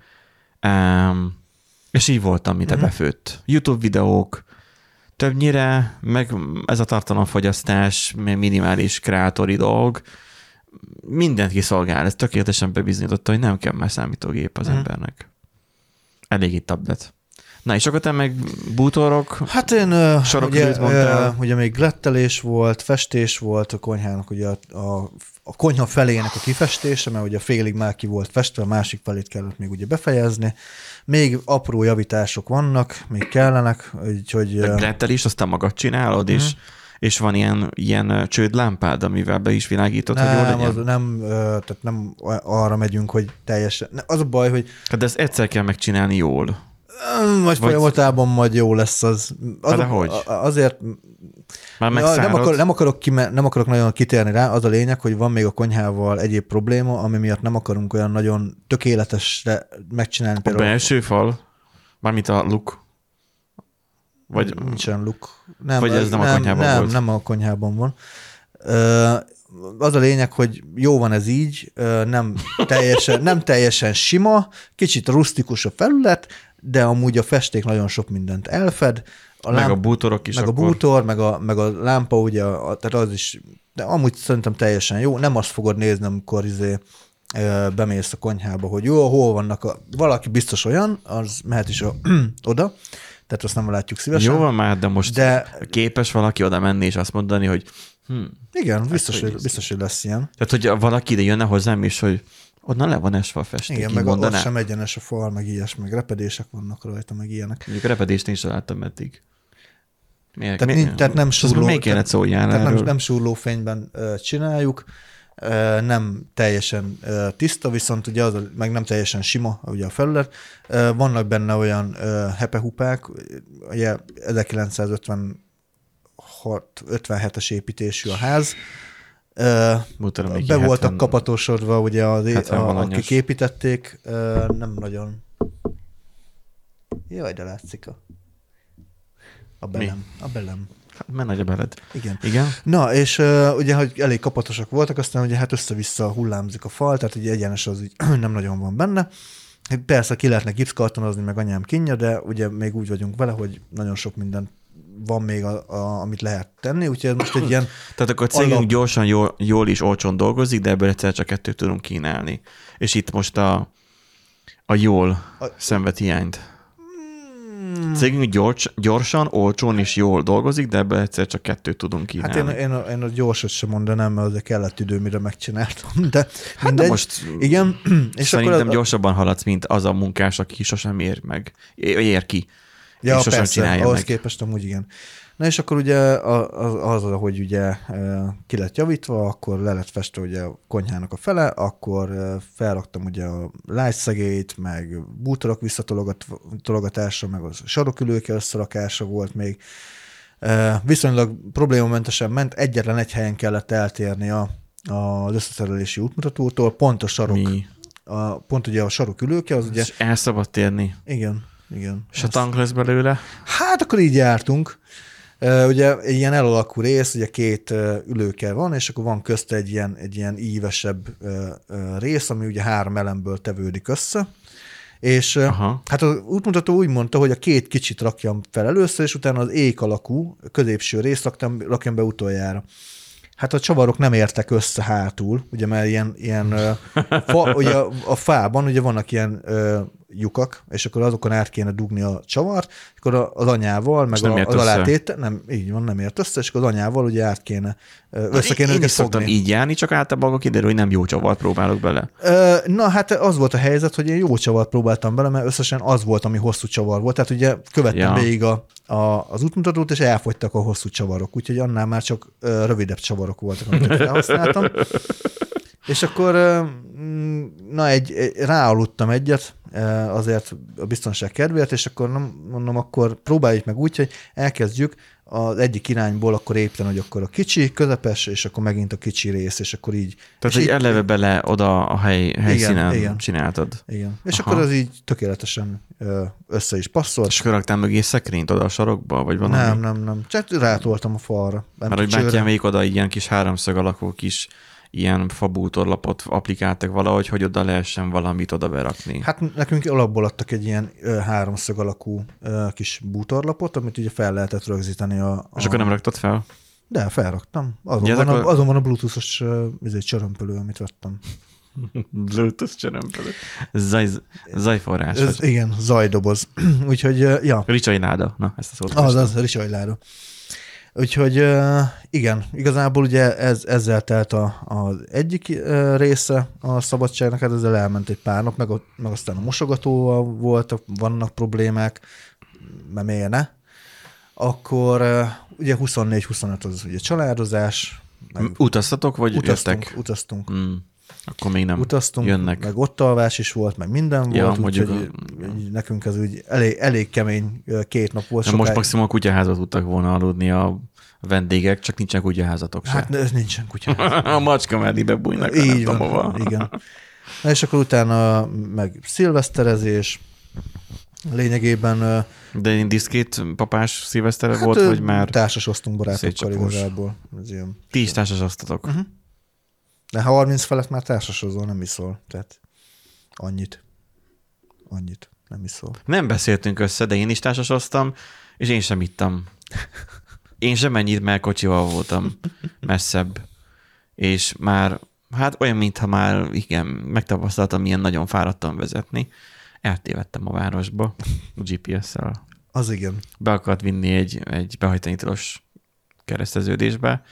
um, és így voltam, mint a Mhm. befőtt. YouTube videók, többnyire, meg ez a tartalomfogyasztás, minimális kreatóri dolg, mindent kiszolgál. Ez tökéletesen bebizonyította, hogy nem kell már számítógép az Mhm. embernek. Elég itt tablet. Na és akkor te meg bútorok, Hát én Sorok ugye, mondtál. ugye még glettelés volt, festés volt a konyhának, ugye a, a, a konyha felének a kifestése, mert ugye félig már ki volt festve, a másik felét kellett még ugye befejezni. Még apró javítások vannak, még kellenek, úgyhogy... ö, Rettel is, aztán magad csinálod, és És van ilyen, ilyen csődlámpád, amivel be is világítod, hogy jól Nem, legyen? az, nem, tehát nem arra megyünk, hogy teljesen. Az a baj, hogy Hát de ezt egyszer kell megcsinálni jól. Ö, majd folyamatában majd jó lesz az. az de hogy? Azért Már nem, akar, nem, akarok kime, nem akarok nagyon kitérni rá, az a lényeg, hogy van még a konyhával egyéb probléma, ami miatt nem akarunk olyan nagyon tökéletesre megcsinálni. A Például belső fal, mármint a luk, vagy nincsen luk. Nem, Vagy ez nem a konyhában nem, volt? Nem a konyhában van. Ö, az a lényeg, hogy jó van ez így, nem teljesen, nem teljesen sima, kicsit rustikus a felület, de amúgy a festék nagyon sok mindent elfed. A meg a bútorok is meg a akkor. bútor, meg a, meg a lámpa, ugye, a, tehát az is, de amúgy szerintem teljesen jó. Nem azt fogod nézni, amikor izé, ö, bemész a konyhába, hogy jó, hol vannak a, valaki biztos olyan, az mehet is a, oda, tehát azt nem látjuk szívesen. Jó van már, de most De- képes valaki oda menni és azt mondani, hogy hm. Igen, biztos, hogy biztos, hogy lesz ilyen. Tehát, hogy valaki ide jönne hozzám is, hogy onnan le van esve a festék, Igen, meg a, ott mondaná. sem egyenes a fal, meg ilyes, meg repedések vannak rajta, meg ilyenek. Mondjuk a repedést én is láttam eddig. Miért? Tehát, nincs, tehát nem súrló, még kellett szóljál tehát nem, nem súrló fényben csináljuk, nem teljesen tiszta, viszont ugye az a, meg nem teljesen sima ugye a felület. Vannak benne olyan hepehupák, ugye 1956-57-es építésű a ház, Mutatom, be ilyen voltak 70 kapatosodva, ugye az, 70 a, akik építették, nem nagyon. Jaj, de látszik a, a belem. A belem. Hát, nagy a beled. Igen. Igen? Na, és uh, ugye, hogy elég kapatosak voltak, aztán ugye hát össze-vissza hullámzik a fal, tehát ugye egyenes az így nem nagyon van benne. Persze ki lehetne gipszkartonozni, meg anyám kinja, de ugye még úgy vagyunk vele, hogy nagyon sok minden van még, a, a, amit lehet tenni, úgyhogy ez most egy ilyen, Tehát akkor a cégünk Alap- gyorsan, jól, jól is olcsón dolgozik, de ebből egyszer csak kettőt tudunk kínálni. És itt most a, a jól A- szenved hiányt. Cégünk gyors, gyorsan, olcsón és jól dolgozik, de ebből egyszer csak kettőt tudunk hát kínálni. én, én, a, én a gyorsat sem mondanám, mert azért kellett idő, mire megcsináltam, de hát mindegy. de most Igen, és szerintem akkor az, gyorsabban haladsz, mint az a munkás, aki sosem ér meg. Ér ki. Ja, sosem persze, csinálja ahhoz meg. képest amúgy igen. Na és akkor ugye az, az hogy ugye e, ki lett javítva, akkor le lett festve ugye a konyhának a fele, akkor e, felraktam ugye a lágyszegélyt, meg bútorok visszatologatása, meg az sarokülőke összerakása volt még. E, Viszonylag problémamentesen ment, egyetlen egy helyen kellett eltérni a, az összeszerelési útmutatótól, pont a sarok, Mi? a, pont ugye a sarokülőke, az ugye, És el szabad térni. igen, igen. És a tank lesz belőle. Hát akkor így jártunk. Ugye egy ilyen elalakú rész, ugye két ö, ülőke van, és akkor van közt egy ilyen, egy ilyen ívesebb rész, ami ugye három elemből tevődik össze. És Aha. hát az útmutató úgy mondta, hogy a két kicsit rakjam fel először, és utána az ék alakú középső részt raktam, rakjam be utoljára. Hát a csavarok nem értek össze hátul, ugye mert ilyen, ilyen fa, ugye a, fában ugye vannak ilyen lyukak, és akkor azokon át kéne dugni a csavart, akkor az anyával, meg És nem a, az össze. alátéte, nem, így van, nem ért össze, és akkor az anyával ugye át kéne, ö, össze kéne én őket is szoktam így járni, csak általában akkor kiderül, hogy nem jó csavart próbálok bele. Na hát az volt a helyzet, hogy én jó csavart próbáltam bele, mert összesen az volt, ami hosszú csavar volt. Tehát ugye követtem Ja. végig a, a, az útmutatót, és elfogytak a hosszú csavarok, úgyhogy annál már csak rövidebb csavarok voltak, amit felhasználtam. És akkor mm, na egy, egy, ráaludtam egyet, azért a biztonság kedvéért, és akkor nem, mondom, akkor próbáljuk meg úgy, hogy elkezdjük az egyik irányból akkor építeni, hogy akkor a kicsi, közepes, és akkor megint a kicsi rész, és akkor így. Tehát, hogy így- eleve bele oda a hely, helyszínen igen. csináltad. igen. És Aha. akkor az így tökéletesen össze is passzolt. És akkor raktál mögé szekrényt oda a sarokba, vagy valami? Nem, nem, nem. Csak rátoltam a falra. Nem Mert hogy bátyám még oda ilyen kis háromszög alakú kis ilyen fabútorlapot applikáltak valahogy, hogy oda lehessen valamit oda berakni. Hát nekünk alapból adtak egy ilyen ö, háromszög alakú ö, kis bútorlapot, amit ugye fel lehetett rögzíteni a... a... És akkor nem raktad fel? De, felraktam. Azon, van, ezek a, azon van a bluetoothos ö, izé, csörömpölő, amit vettem. Bluetooth cserempelő. Zaj, zajforrás. Ez, vagy. igen, zajdoboz. Úgyhogy, ja, Ricsai láda. Na, ezt a szót Az, az, Risajlára. Úgyhogy igen, igazából ugye ez, ezzel telt a, az egyik része a szabadságnak, hát ezzel elment egy pár nap, meg, a, meg aztán a mosogatóval voltak, vannak problémák, mert miért ne? Akkor ugye 24-25 az ugye családozás, meg Utaztatok, vagy utaztunk, jöttek? utaztunk, Mm. Akkor még nem utaztunk, jönnek. meg ott alvás is volt, meg minden Ja, volt, úgyhogy a- nekünk ez úgy elég, elég kemény két nap volt. Most maximum a kutyaházat tudtak volna aludni a vendégek, csak nincsen kutyaházatok se. Hát nincsen kutya. a macska mellébe bújnak, nem Így van, hova. igen. Na és akkor utána meg szilveszterezés, lényegében De én diszkét papás szilvesztere hát, volt, vagy már társasoztunk barátokkal igazából. Ez ilyen. ti is társasoztatok? Mhm. De ha 30 felett már társasozol, nem iszol. Tehát annyit. Annyit. Nem iszol. Nem beszéltünk össze, de én is társasoztam, és én sem ittam. Én sem ennyit, mert kocsival voltam messzebb. És már, hát olyan, mintha már, igen, megtapasztaltam ilyen nagyon fáradtan vezetni. Eltévedtem a városba GPS-szel. Az igen. Be akart vinni egy, egy behajtanítalos kereszteződésbe.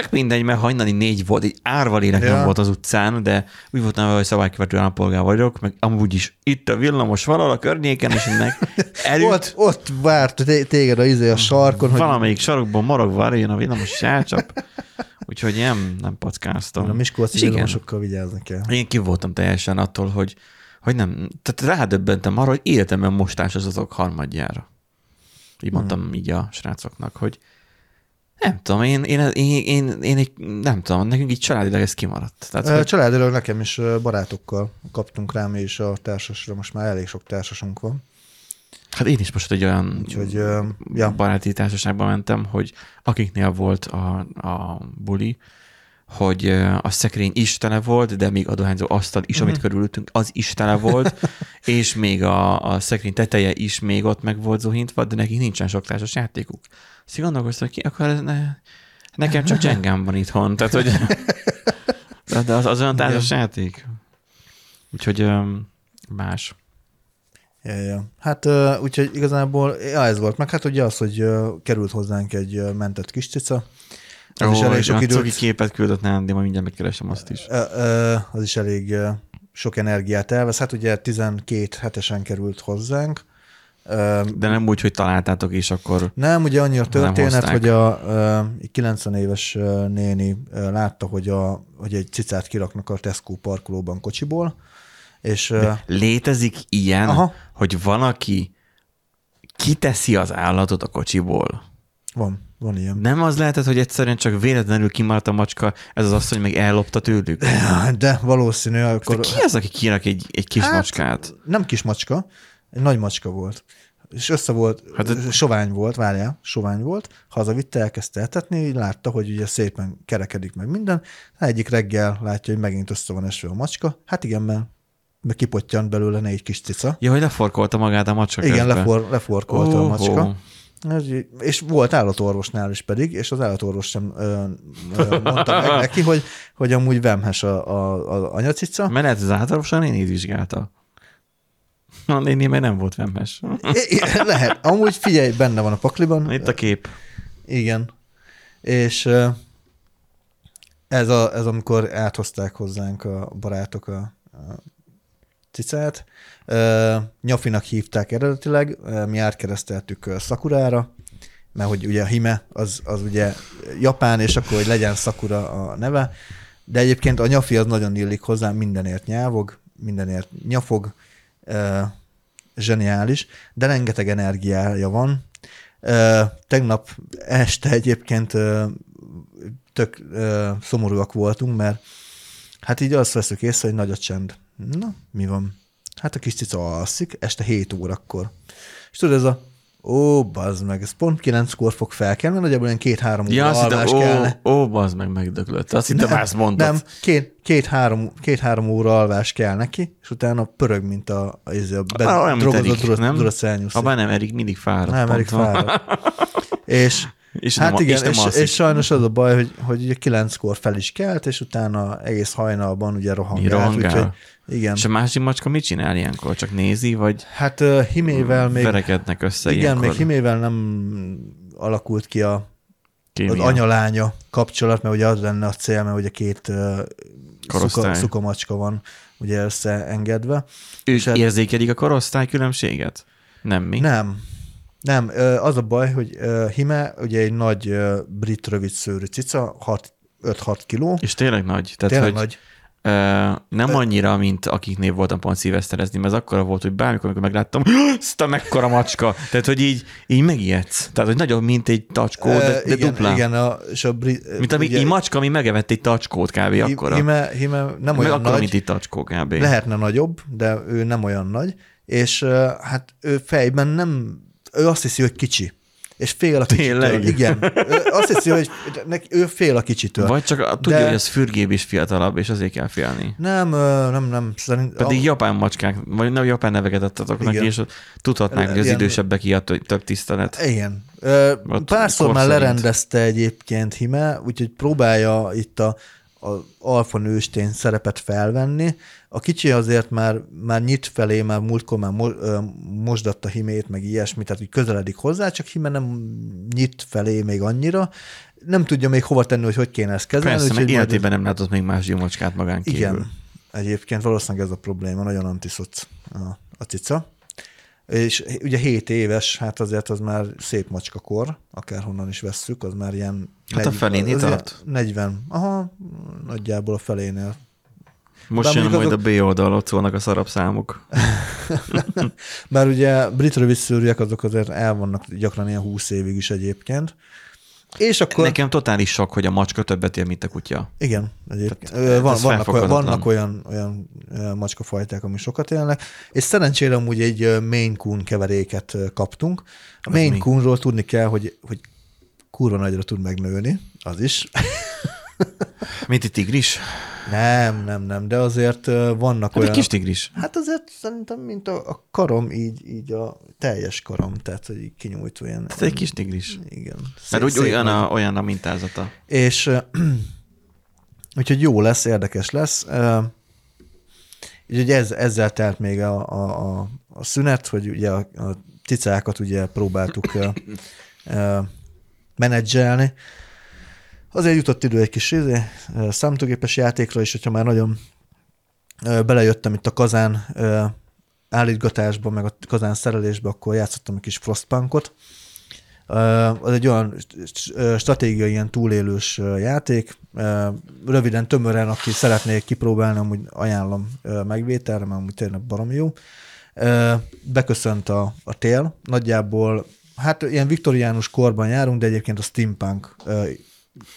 Tök mindegy, mert hajnali négy volt, egy árval élek Ja. nem volt az utcán, de úgy voltam, hogy szabálykövető állampolgár vagyok, meg amúgy is itt a villamos valahol a környéken, és ennek elült, Ott, ott várt té- téged a izé a sarkon, hogy valamelyik sarokban marogva jön a villamos, és elcsap. Úgyhogy nem, nem a packáztam. Miskolci És igen. villamosokkal vigyázni kell. Én ki voltam teljesen attól, hogy, hogy nem, tehát rádöbbentem arra, hogy életemben mostás az azok harmadjára. Így mondtam hmm. így a srácoknak, hogy nem tudom, én, én, én, én, én egy, nem tudom, nekünk így családilag ez kimaradt. Tehát, hogy, Családilag nekem is barátokkal kaptunk rá mi is a társasra, most már elég sok társasunk van. hát én is most egy olyan Úgyhogy, ja. baráti társaságba mentem, hogy akiknél volt a, a buli, hogy a szekrény is tele volt, de még a dohányzó asztal is, amit körülöttünk, az is tele volt, és még a, a szekrény teteje is még ott meg volt zuhintva, de nekik nincsen sok társas játékuk. Azt gondolkoztam, hogy ki, akkor ne, nekem csak Jengám van itthon, tehát hogy de az, az olyan társas játék. Úgyhogy más. Ja, ja. Hát úgyhogy igazából ja, ez volt. Meg hát ugye az, hogy került hozzánk egy mentett kis cica. Az is Ó, elég sok cuki időt. képet küldött nálam, de majd mindjárt megkeresem azt is. Az is elég sok energiát elvesz. Hát ugye 12 hetesen került hozzánk. De nem úgy, hogy találtátok, és akkor Nem, ugye annyi a történet, hogy a, a 90 éves néni látta, hogy, a, hogy egy cicát kiraknak a Tesco parkolóban kocsiból, és ö, létezik ilyen. Aha. hogy van, aki kiteszi az állatot a kocsiból. van, van ilyen. Nem az lehetett, hogy egyszerűen csak véletlenül kimaradt a macska, ez az asszony meg ellopta tőlük? De valószínű, De akkor... ki az, aki kirak egy, egy kis Hát, macskát? Nem kis macska, egy nagy macska volt. És össze volt, hát ez- sovány volt, várjál, sovány volt, hazavitte, elkezdte eltetni, így látta, hogy ugye szépen kerekedik meg minden, hát egyik reggel látja, hogy megint össze van esve a macska, hát igen, mert mert kipottyant belőle egy kis cica. Ja, hogy leforkolta magát a macska Igen, közben. lefor, leforkolta a Óhó. macska. Így- És volt állatorvosnál is pedig, és az állatorvos sem ö, ö, mondta meg neki, hogy, hogy amúgy vemhes a, a, a anyacica. Mert lehet, az általánosan nénit vizsgálta. A néni még nem volt i- Lehet. Amúgy figyelj, benne van a pakliban. Itt a kép. Igen. És ez, a, ez amikor áthozták hozzánk a barátok a, a cicát. Ö, Nyafinak hívták eredetileg, mi átkereszteltük Szakurára, mert hogy ugye a hime az, az ugye japán, és akkor, hogy legyen Sakura a neve. De egyébként a nyafi az nagyon illik hozzá, mindenért nyávog, mindenért nyafog, ö, zseniális, de rengeteg energiája van. Tegnap este egyébként tök szomorúak voltunk, mert hát így azt veszük észre, hogy nagy a csend. Na, mi van? Hát a kis cica alszik, este 7 órakor. És tudod, ez a ó, bazd meg, ez pont 9-kor fog felkelni, nagyjából ilyen két-három óra Ja, azt alvás hittem, kellene. ó, ó, bazd meg, megdöglött. Azt hittem, ezt mondtad. Nem, két, két-három, két-három óra alvás kell neki, és utána pörög, mint a, a, a, Ah, bedrogozott Erik, dura, nem? Duracellnyuszi. Ha bár nem, Erik mindig fáradt. Nem, Erik fáradt. És És hát nem, igen, és, nem és, és, sajnos az a baj, hogy, hogy ugye kilenckor fel is kelt, és utána egész hajnalban ugye rohangált. rohangál? Úgyhogy, igen. És a másik macska mit csinál ilyenkor? Csak nézi, vagy Hát uh, himével még, verekednek össze igen, ilyenkor? még himével nem alakult ki a, az Kémia. anyalánya kapcsolat, mert ugye az lenne a cél, mert ugye két uh, Korosztály. szuka, szukamacska van ugye összeengedve. Ők és hát- érzékelik a korosztály különbséget? Nem mi? Nem. Nem, az a baj, hogy Hime ugye egy nagy brit rövid szőrű cica, 6 5-6 kiló. És tényleg nagy. Tehát, Tényleg hogy nagy. Nem annyira, mint akiknél voltam pont szilveszterezni, mert az akkora volt, hogy bármikor, amikor megláttam, azt a mekkora macska. Tehát, hogy így, így megijedsz. Tehát, hogy nagyobb, mint egy tacskó, de, de igen, dupla. Igen, a, és a brit, Mint ami, egy macska, ami megevett egy tacskót kb. akkora. Hime, Hime nem Meg olyan akkora, nagy. mint egy tacskó kb. Lehetne nagyobb, de ő nem olyan nagy, és hát ő fejben nem, ő azt hiszi, hogy kicsi. És fél a kicsitől. Tényleg? Igen. Azt hiszi, hogy neki, ő fél a kicsitől. Vagy csak a- tudja, De- hogy ez fürgébb és fiatalabb, és azért kell félni. Nem, nem, nem. Szerint, Pedig a, japán macskák, vagy nem japán neveket adtatok neki, és tudhatnák, hogy az Ilyen- idősebbek ilyet, több tisztelet. igen. Párszor már lerendezte egyébként Hime, úgyhogy próbálja itt a, a alfa nőstény szerepet felvenni. A kicsi azért már, már nyit felé, már múltkor már mo, ö, mosdatta Himét, meg ilyesmi, tehát úgy közeledik hozzá, csak Hime nem nyit felé még annyira. Nem tudja még hova tenni, hogy hogy kéne ezt kezelni. Persze, mert életében nem látott még más gyomocskát magán kívül. Igen, egyébként valószínűleg ez a probléma, nagyon antiszoc a, a cica. És ugye 7 éves, hát azért az már szép macskakor, akárhonnan is vesszük, az már ilyen... Hát a felénél tart? 40, aha, nagyjából a felénél. Most jön majd a B oldal, ott szólnak a szarab számok. Bár ugye brit rövidszőrűek azok azért el vannak gyakran ilyen 20 évig is egyébként. És akkor... Nekem totális sok, hogy a macska többet él, mint a kutya. Igen, egyébként. Tehát Van, ez vannak, olyan, vannak olyan, olyan macskafajták, ami sokat élnek, és szerencsére amúgy egy Maine Coon keveréket kaptunk. A Maine? Coonról tudni kell, hogy, hogy kurva nagyra tud megnőni, az is. Mint egy tigris? nem, nem, nem, de azért vannak Hát egy olyan... kis tigris. Hát azért szerintem, mint a, a karom, így, így a teljes karom, tehát hogy így kinyújtó ilyen... Ez egy kis tigris. Igen. Mert úgy szép olyan a, olyan a mintázata. És úgyhogy jó lesz, érdekes lesz. Úgyhogy ez, ezzel telt még a, a, a, a szünet, hogy ugye a, a cicákat ugye próbáltuk menedzselni. Azért jutott idő egy kis izé, számítógépes játékra is, hogyha már nagyon belejöttem itt a kazán állítgatásba, meg a kazán szerelésbe, akkor játszottam egy kis Frostpunkot. Az egy olyan stratégiai ilyen túlélős játék. Röviden, tömören, aki szeretné kipróbálni, amúgy ajánlom megvételre, mert amúgy tényleg baromi jó. Beköszönt a, a tél. Nagyjából, hát ilyen viktoriánus korban járunk, de egyébként a steampunk,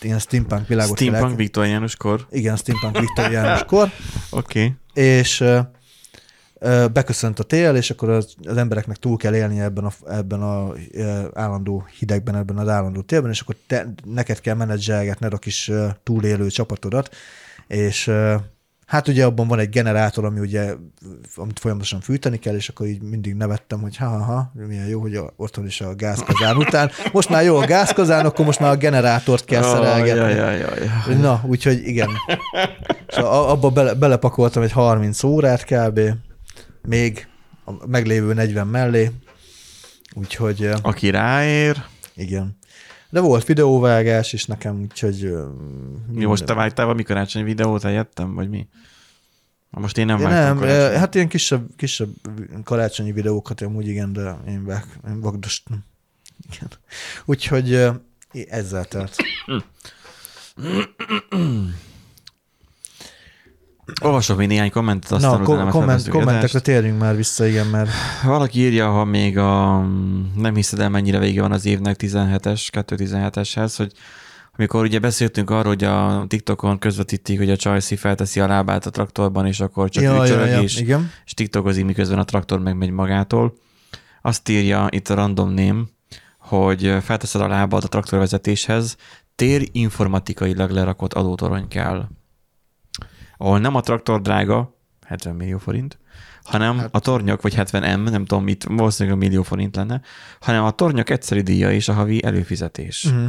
ilyen steampunk világot kell Steampunk elke- viktoriánus kor. Igen, steampunk viktoriánus kor Oké. Okay. és ö, ö, beköszönt a tél, és akkor az, az embereknek túl kell élni ebben a, ebben a ö, állandó hidegben, ebben az állandó télben, és akkor te, neked kell menedzselgetned a kis túlélő csapatodat, és hát ugye abban van egy generátor, ami ugye, amit folyamatosan fűteni kell, és akkor így mindig nevettem, hogy ha-ha-ha, milyen jó, hogy otthon is a gázkazán után. Most már jó a gázkazán, akkor most már a generátort kell szerelgetni. Jaj, jaj, jaj, jaj. Na, úgyhogy igen. Szóval abba bele, belepakoltam egy 30 órát kb. Még a meglévő 40 mellé. Úgyhogy Aki ráér, igen. De volt videóvágás is nekem, úgyhogy... eh, mi most te vágtál valami karácsonyi videót helyettem, vagy mi? Most én nem vágtam nem, karácsonyi. hát ilyen kisebb, kisebb karácsonyi videókat amúgy igen, de én, vág, én vagdostam. Igen. Úgyhogy ezzel telt. Olvasok még néhány kommentet, aztán Na, utána komment, kommentekre térjünk már vissza, igen, mert Valaki írja, ha még a nem hiszed el, mennyire vége van az évnek 17-es, 217-eshez, hogy amikor ugye beszéltünk arról, hogy a TikTokon közvetítik, hogy a Csajci felteszi a lábát a traktorban, és akkor csak ja, ja, ja, és, igen. és tiktokozik, miközben a traktor megmegy magától. Azt írja itt a random name, hogy felteszed a lábad a traktorvezetéshez, tér informatikailag lerakott adótorony kell. Ahol nem a traktor drága, 70 millió forint, hanem hát, a tornyok, vagy 70 M, nem tudom mit, valószínűleg a millió forint lenne, hanem a tornyok egyszeri díja és a havi előfizetés. Uh-huh.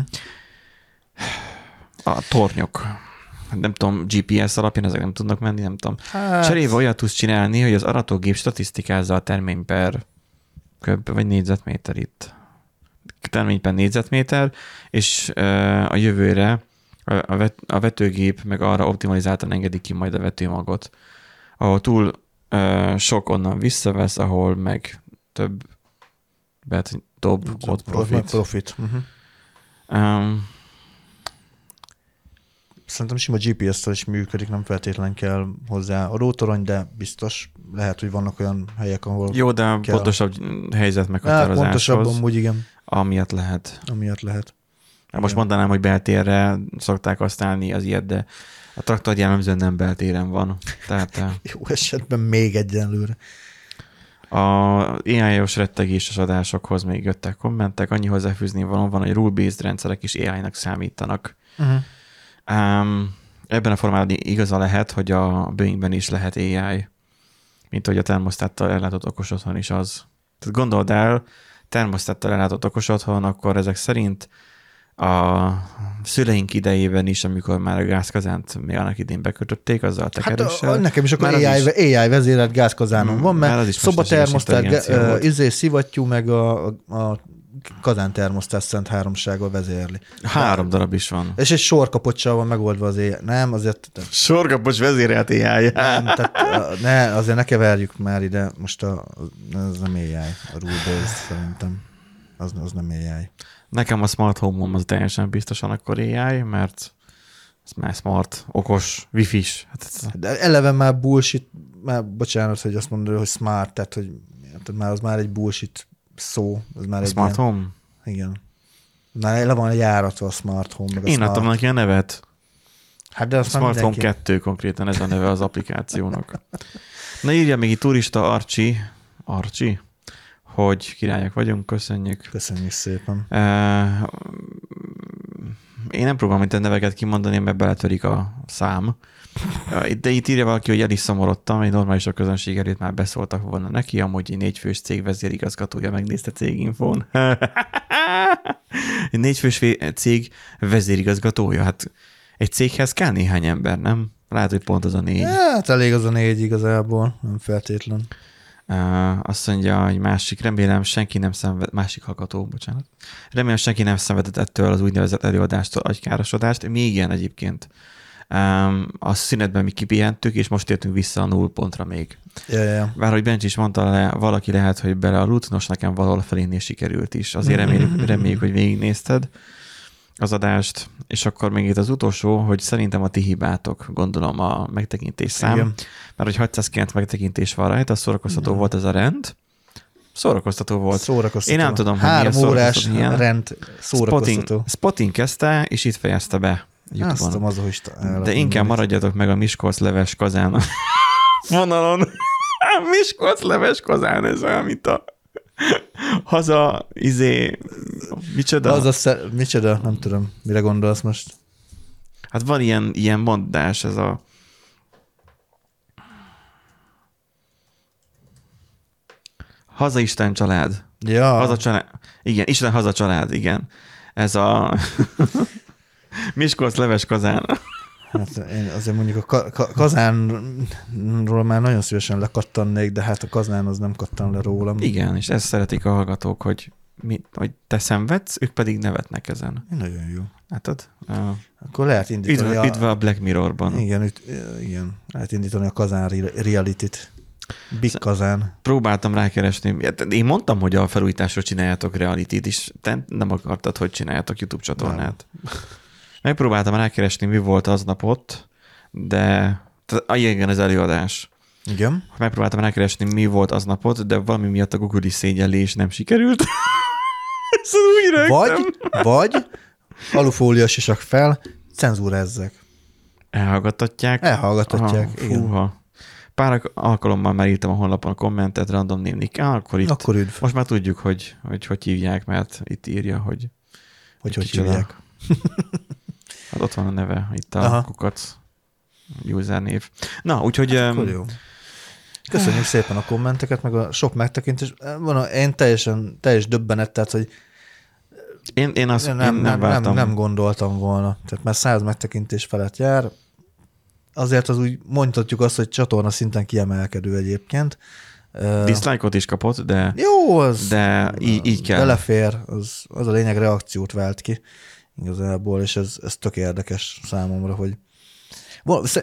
A tornyok. Nem tudom, GPS alapján ezek nem tudnak menni, nem tudom. Hát, Cserébe olyat tudsz csinálni, hogy az aratógép statisztikázza a termény per köbb, vagy négyzetméter itt. Termény per négyzetméter, és a jövőre a, a, vet, a vetőgép meg arra optimalizáltan engedik ki majd a vetőmagot, ahol túl ö, sok onnan visszavesz, ahol meg több bet dob, ott profit. profit. Uh-huh. Um, Szerintem sima GPS-tel is működik, nem feltétlen kell hozzá a rótorony, de biztos lehet, hogy vannak olyan helyek, ahol... jó, de Kell. pontosabb helyzet Hát, meghatározáshoz, pontosabban amúgy igen, amiatt lehet. amiatt lehet. Hát Most mondanám, hogy beltérre szokták használni az ilyet, de a traktor jellemzően nem beltéren van. Tehát eh, Jó esetben még egyenlőre. a AI-os rettegéses adásokhoz még jöttek kommentek, annyi hozzáfűzni való van, hogy rule-based rendszerek is AI-nak számítanak. Uh-huh. Um, ebben a formában igaza lehet, hogy a Boeingben is lehet AI, mint hogy a termosztáttal ellátott okos otthon is az. Tehát gondold el, termosztáttal ellátott okos otthon, akkor ezek szerint a szüleink idejében is, amikor már a gázkazánt még annak idén bekötötték, azzal a Hát tekerőssel. a, nekem is akkor AI, is- AI vezérelt gázkazánom Mm, van, mert szobatermosztát, ö, izé szivattyú, meg a, a, kazántermosztát szent háromsággal vezérli. Három darab is van. És egy sorkapocsal van megoldva az AI. Nem, azért Sorgapos vezérelt AI. nem, tehát, ne, azért ne keverjük már ide, most a, ez nem AI, a rule based szerintem. Az, az nem AI. Nekem a smart home az teljesen biztosan akkor AI, mert ez már smart, okos, wifi-s. Hát ez, De eleve már bullshit, már bocsánat, hogy azt mondod, hogy smart, tehát hogy tehát már az már egy bullshit szó. Az már a egy smart ilyen, home? Igen. Már le van járatva a smart home, meg a Én smart. adtam neki a nevet. Hát de azt már Smart Home mindenki... 2 konkrétan ez a neve az applikációnak. Na írja még itt turista Arcsi, Arcsi, hogy királyok vagyunk, köszönjük. Köszönjük szépen. Uh, én nem próbálom itt a neveket kimondani, mert beletörik a szám. De itt írja valaki, hogy el is szomorodtam, egy normális a közönség előtt már beszóltak volna neki, amúgy egy négyfős cég vezérigazgatója megnézte céginfón. egy négyfős cég vezérigazgatója, hát egy céghez kell néhány ember, nem? Lehet, hogy pont az a négy. Hát elég az a négy igazából, nem feltétlen. Azt mondja, hogy másik, remélem senki nem szenved, másik hallgató, bocsánat. Remélem senki nem szenvedett ettől az úgynevezett előadástól agykárosodást. Mi igen egyébként. A szünetben mi kipihentük, és most értünk vissza a null pontra még. Ja, ja. Bár, hogy Bencs is mondta, le, valaki lehet, hogy bele a rutinos nekem valahol felénél sikerült is. Azért reméljük, reméljük, hogy végignézted az adást, és akkor még itt az utolsó, hogy szerintem a ti hibátok, gondolom a megtekintés szám. Igen. Mert hogy 609 megtekintés van rajta, szórakoztató volt ez a rend. Szórakoztató volt. Szórakoztató. Én nem tudom, hogy Három milyen órás ilyen. rend szórakoztató. Spotting, spotting kezdte, és itt fejezte be. Azt tudom, az, hogy De inkább maradjatok meg a Miskolc leves kazán vonalon. Miskolc leves kazán, ez olyan, mint a haza, izé, micsoda? Az a szer... Micsoda? Nem tudom, mire gondolsz most. Hát van ilyen, ilyen mondás, ez a Haza Isten család. Ja, Haza család. Igen, Isten haza család, igen. Ez a Miskolc leves kazán. hát én azért mondjuk a ka- ka- kazánról már nagyon szívesen lekattannék, de hát a kazán az nem kattan le rólam. Igen, és ezt szeretik a hallgatók, hogy, mi, hogy te szenvedsz, ők pedig nevetnek ezen. Nagyon jó. Látod? Uh, Akkor lehet indítani üdv, a... üdv a Black Mirrorban. Igen, üt, igen, lehet indítani a kazán re- reality-t. Big kazán. Próbáltam rákeresni. Hát Én mondtam, hogy a felújításról csináljátok reality is. Te nem akartad, hogy csináljátok YouTube csatornát. Megpróbáltam rákeresni, mi volt aznap ott, de igen, az előadás. Igen. Megpróbáltam rákeresni, mi volt aznap ott, de valami miatt a Google is szégyellé, és nem sikerült. Ezt úgy rögtem. Vagy, vagy alufólia sisak fel, cenzúrezzek. Elhallgattatják. Elhallgattatják, Aha, igen. Fúha. Pár alkalommal már írtam a honlapon a kommentet, random némnik. Ah, akkor itt. Akkor üdv, Most már tudjuk, hogy, hogy hogy hívják, mert itt írja, hogy hogy hogy kicsoda. hívják. hát ott van a neve, itt a Aha. kukac user név. Na, úgyhogy Akkor um, jó. Köszönjük szépen a kommenteket, meg a sok megtekintés. Van, a- én teljesen, teljes döbbenet, tehát, hogy én, én azt nem, nem, én nem, nem, nem, vártam. nem gondoltam volna. Tehát már száz megtekintés felett jár. Azért az úgy mondhatjuk azt, hogy csatorna szinten kiemelkedő egyébként. Dislike-ot is kapott, de, Jó, az de így, így kell. belefér, az, az a lényeg reakciót vált ki igazából, és ez, ez tök érdekes számomra, hogy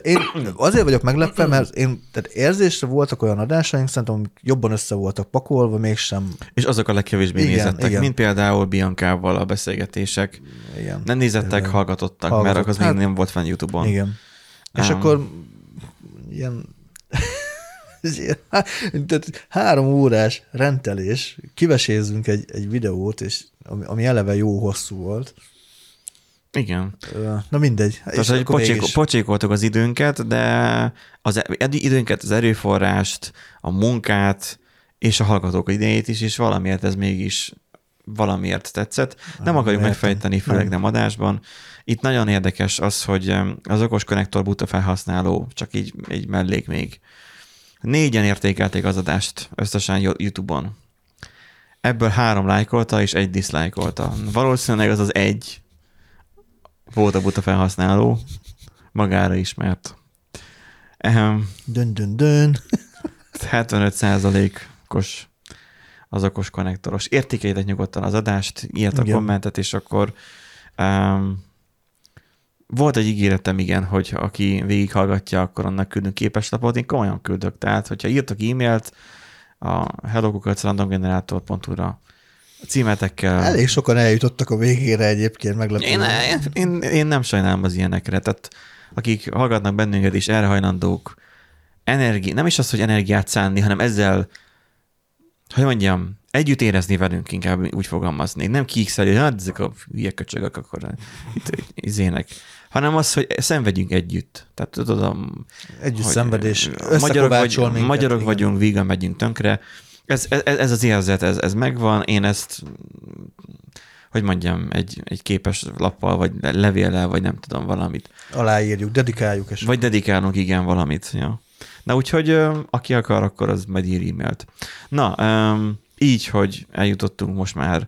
Én azért vagyok meglepve, mert én, tehát érzésre voltak olyan adásaink, szerintem, amik jobban össze voltak pakolva, mégsem. És azok a legkevésbé Igen, nézettek, igen. mint például Biancával a beszélgetések. Igen. Nem nézettek, Tényleg. hallgatottak, Hallgatott. mert az még Hát, nem volt fenn YouTube-on. Igen. És akkor ilyen tehát három órás rendelés, kivesézzünk egy, egy videót, és ami, ami eleve jó hosszú volt. Igen. Na mindegy. Tehát, hogy akkor pocsék, mégis- pocsékoltuk az időnket, de az ed- időnket, az erőforrást, a munkát és a hallgatók idejét is, és valamiért ez mégis valamiért tetszett. Nem akarjuk értem. megfejteni, főleg Nem. nem adásban. Itt nagyon érdekes az, hogy az okos konnektor buta felhasználó, csak így egy mellék még. Négyen értékelték az adást összesen Yo- YouTube-on. Ebből három lájkolta és egy diszlájkolta. Valószínűleg az az egy volt a buta felhasználó, magára ismert. Ehm, Dön, dön, dön. 75%-os az okos konnektoros. Értékeljétek nyugodtan az adást, írtak a Igen. kommentet, és akkor um, volt egy ígéretem, igen, hogy aki végighallgatja, akkor annak küldünk képeslapot. Én komolyan küldök. Tehát, hogyha írtak e-mailt a hellokukacrandomgenerator.hu-ra címetekkel. Elég sokan eljutottak a végére egyébként, meglepő. Én, én, én nem sajnálom az ilyenekre. Tehát akik hallgatnak bennünket és erre hajlandók energi, nem is az, hogy energiát szánni, hanem ezzel, hogy mondjam, együtt érezni velünk, inkább úgy fogalmazni. Nem kiikszeli, hogy hát ezek a hülye köcsögök, akkor itt izének. Hanem az, hogy szenvedjünk együtt. Tehát tudod, a, Együtt szenvedés, magyarok, vagy, minket, magyarok igen. vagyunk, vígan megyünk tönkre. Ez, ez, ez az érzet, ez, ez megvan. Én ezt, hogy mondjam, egy, egy képes lappal, vagy levéllel, vagy nem tudom, valamit. Aláírjuk, dedikáljuk, és Vagy dedikálunk, igen, valamit. Ja. Na úgyhogy aki akar, akkor az majd ír e-mailt. Na, így, hogy eljutottunk most már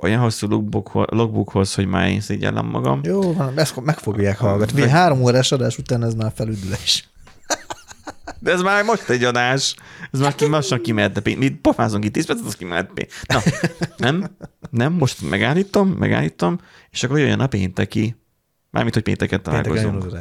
olyan hosszú logbookho- logbookhoz, hogy már én szégyellem magam. Jó, van, ezt meg fogják hallgatni. Mi három órás adás után ez már felüdülés. De ez már most egy adás. Ez már lassan kimerte pénz. Mi pofázunk itt 10 percet, az kimert pénz. Na, nem, nem, most megállítom, megállítom, és akkor jöjjön a pénteki. Mármint, hogy pénteken jön találkozunk.